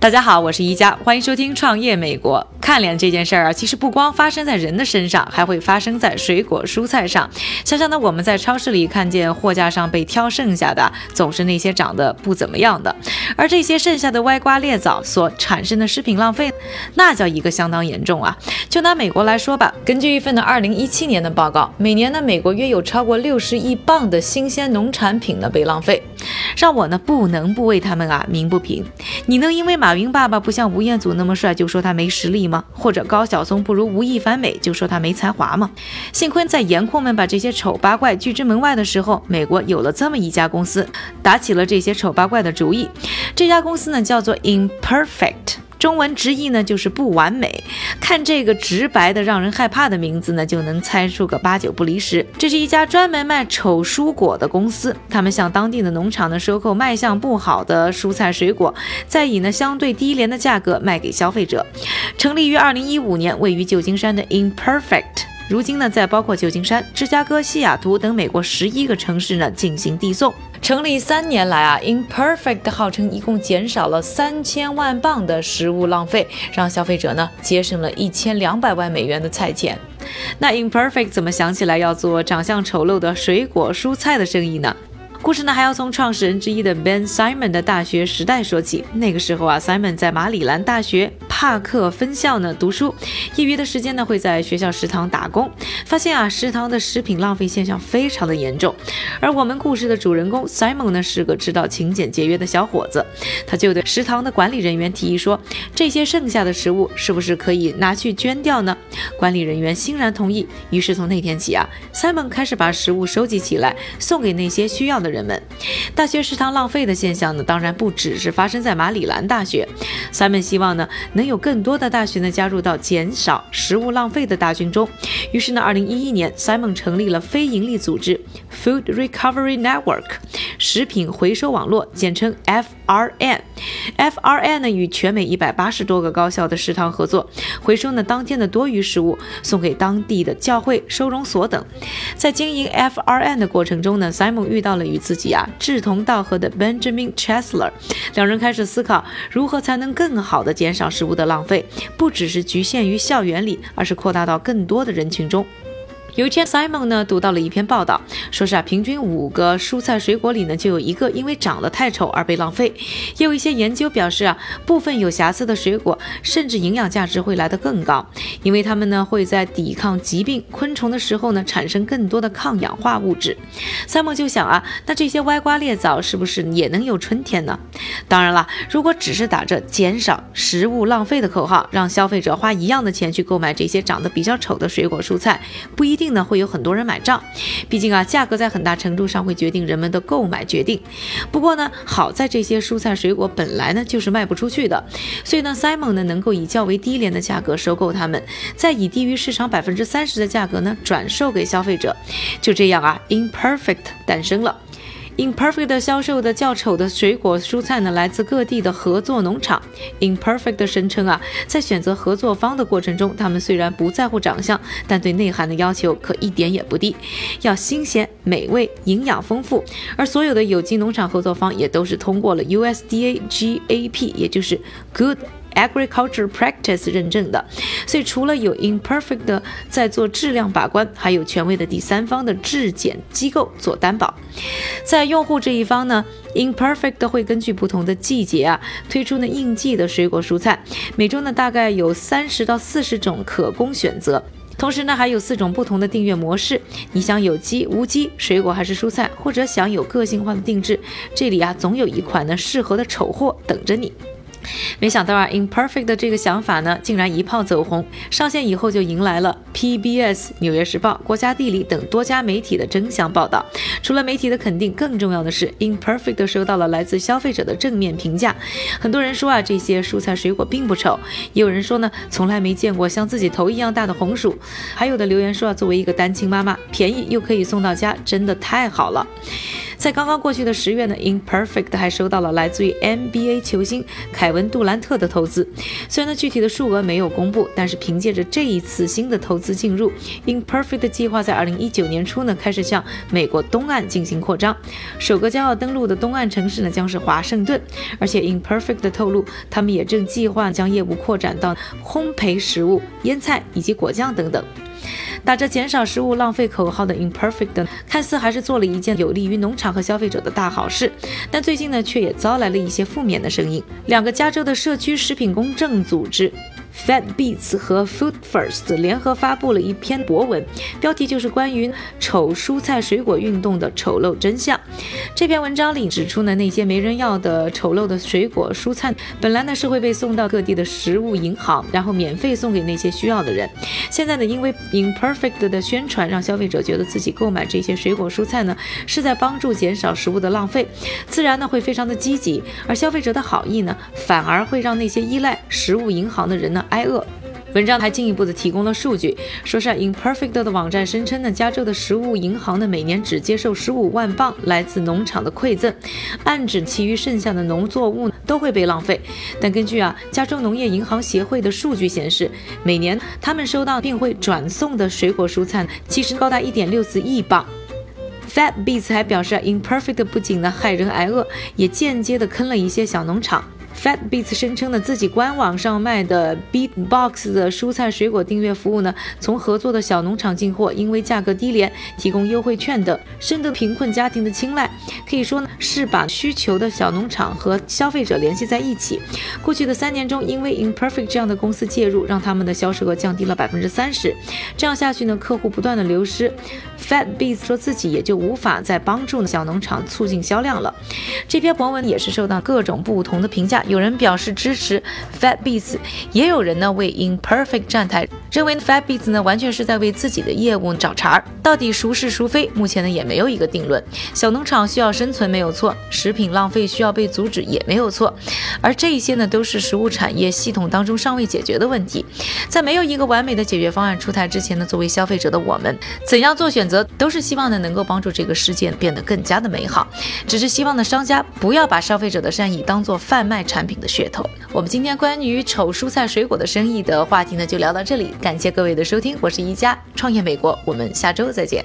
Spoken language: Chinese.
大家好，我是宜家，欢迎收听创业美国。看脸这件事儿啊，其实不光发生在人的身上，还会发生在水果蔬菜上。想想呢，我们在超市里看见货架上被挑剩下的，总是那些长得不怎么样的。而这些剩下的歪瓜裂枣所产生的食品浪费，那叫一个相当严重啊！就拿美国来说吧，根据一份的二零一七年的报告，每年呢，美国约有超过六十亿磅的新鲜农产品呢被浪费，让我呢不能不为他们啊鸣不平。你能因为马云爸爸不像吴彦祖那么帅就说他没实力吗？或者高晓松不如吴亦凡美就说他没才华吗？幸亏在颜控们把这些丑八怪拒之门外的时候，美国有了这么一家公司，打起了这些丑八怪的主意。这家公司呢叫做 Imperfect。中文直译呢就是不完美。看这个直白的让人害怕的名字呢，就能猜出个八九不离十。这是一家专门卖丑蔬果的公司，他们向当地的农场呢收购卖相不好的蔬菜水果，再以呢相对低廉的价格卖给消费者。成立于二零一五年，位于旧金山的 Imperfect。如今呢，在包括旧金山、芝加哥、西雅图等美国十一个城市呢进行递送。成立三年来啊，Imperfect 号称一共减少了三千万磅的食物浪费，让消费者呢节省了一千两百万美元的菜钱。那 Imperfect 怎么想起来要做长相丑陋的水果蔬菜的生意呢？故事呢，还要从创始人之一的 Ben Simon 的大学时代说起。那个时候啊，Simon 在马里兰大学帕克分校呢读书，业余的时间呢会在学校食堂打工，发现啊食堂的食品浪费现象非常的严重。而我们故事的主人公 Simon 呢是个知道勤俭节约的小伙子，他就对食堂的管理人员提议说，这些剩下的食物是不是可以拿去捐掉呢？管理人员欣然同意。于是从那天起啊，Simon 开始把食物收集起来，送给那些需要的。人们，大学食堂浪费的现象呢，当然不只是发生在马里兰大学。Simon 希望呢，能有更多的大学呢加入到减少食物浪费的大军中。于是呢，二零一一年，Simon 成立了非营利组织 Food Recovery Network，食品回收网络，简称 FRN。FRN 呢与全美一百八十多个高校的食堂合作，回收呢当天的多余食物，送给当地的教会收容所等。在经营 FRN 的过程中呢，Simon 遇到了与自己啊志同道合的 Benjamin Chesler，两人开始思考如何才能更好的减少食物的浪费，不只是局限于校园里，而是扩大到更多的人群中。有一天，Simon 呢读到了一篇报道，说是啊，平均五个蔬菜水果里呢就有一个因为长得太丑而被浪费。也有一些研究表示啊，部分有瑕疵的水果甚至营养价值会来得更高，因为它们呢会在抵抗疾病、昆虫的时候呢产生更多的抗氧化物质。Simon 就想啊，那这些歪瓜裂枣是不是也能有春天呢？当然了，如果只是打着减少食物浪费的口号，让消费者花一样的钱去购买这些长得比较丑的水果蔬菜，不一定。呢会有很多人买账，毕竟啊，价格在很大程度上会决定人们的购买决定。不过呢，好在这些蔬菜水果本来呢就是卖不出去的，所以呢，Simon 呢能够以较为低廉的价格收购它们，再以低于市场百分之三十的价格呢转售给消费者。就这样啊，Imperfect 诞生了。Imperfect 销售的较丑的水果蔬菜呢，来自各地的合作农场。Imperfect 声称啊，在选择合作方的过程中，他们虽然不在乎长相，但对内涵的要求可一点也不低，要新鲜、美味、营养丰富。而所有的有机农场合作方也都是通过了 USDA GAP，也就是 Good。Agriculture Practice 认证的，所以除了有 Imperfect 的在做质量把关，还有权威的第三方的质检机构做担保。在用户这一方呢，Imperfect 会根据不同的季节啊，推出呢应季的水果蔬菜，每周呢大概有三十到四十种可供选择。同时呢还有四种不同的订阅模式，你想有机、无机水果还是蔬菜，或者想有个性化的定制，这里啊总有一款呢适合的丑货等着你。没想到啊，Imperfect 的这个想法呢，竟然一炮走红。上线以后就迎来了 PBS、纽约时报、国家地理等多家媒体的争相报道。除了媒体的肯定，更重要的是，Imperfect 收到了来自消费者的正面评价。很多人说啊，这些蔬菜水果并不丑；也有人说呢，从来没见过像自己头一样大的红薯。还有的留言说啊，作为一个单亲妈妈，便宜又可以送到家，真的太好了。在刚刚过去的十月呢，Imperfect 还收到了来自于 NBA 球星凯文杜兰特的投资。虽然呢具体的数额没有公布，但是凭借着这一次新的投资进入，Imperfect 计划在二零一九年初呢开始向美国东岸进行扩张。首个将要登陆的东岸城市呢将是华盛顿。而且 Imperfect 透露，他们也正计划将业务扩展到烘焙食物、腌菜以及果酱等等。打着减少食物浪费口号的 Imperfect，看似还是做了一件有利于农场和消费者的大好事，但最近呢，却也遭来了一些负面的声音。两个加州的社区食品公正组织。Fat Beats 和 Food First 联合发布了一篇博文，标题就是关于丑蔬菜水果运动的丑陋真相。这篇文章里指出呢，那些没人要的丑陋的水果蔬菜，本来呢是会被送到各地的食物银行，然后免费送给那些需要的人。现在呢，因为 Imperfect 的宣传，让消费者觉得自己购买这些水果蔬菜呢是在帮助减少食物的浪费，自然呢会非常的积极。而消费者的好意呢，反而会让那些依赖食物银行的人呢。挨饿。文章还进一步的提供了数据，说是 Imperfect 的网站声称呢，加州的食物银行呢每年只接受十五万磅来自农场的馈赠，暗指其余剩下的农作物都会被浪费。但根据啊加州农业银行协会的数据显示，每年他们收到并会转送的水果蔬菜其实高达一点六四亿磅。Fat Beats 还表示啊，Imperfect 不仅呢害人挨饿，也间接的坑了一些小农场。Fat Beats 声称呢，自己官网上卖的 Beatbox 的蔬菜水果订阅服务呢，从合作的小农场进货，因为价格低廉，提供优惠券等，深得贫困家庭的青睐。可以说呢，是把需求的小农场和消费者联系在一起。过去的三年中，因为 Imperfect 这样的公司介入，让他们的销售额降低了百分之三十。这样下去呢，客户不断的流失，Fat Beats 说自己也就无法再帮助小农场促进销量了。这篇博文也是受到各种不同的评价。有人表示支持 Fat Beats，也有人呢为 Imperfect 站台，认为 Fabbits 呢完全是在为自己的业务找茬儿。到底孰是孰非，目前呢也没有一个定论。小农场需要生存没有错，食品浪费需要被阻止也没有错，而这一些呢都是食物产业系统当中尚未解决的问题。在没有一个完美的解决方案出台之前呢，作为消费者的我们，怎样做选择，都是希望呢能够帮助这个世界变得更加的美好。只是希望呢商家不要把消费者的善意当做贩卖。产品的噱头。我们今天关于丑蔬菜水果的生意的话题呢，就聊到这里。感谢各位的收听，我是一加创业美国，我们下周再见。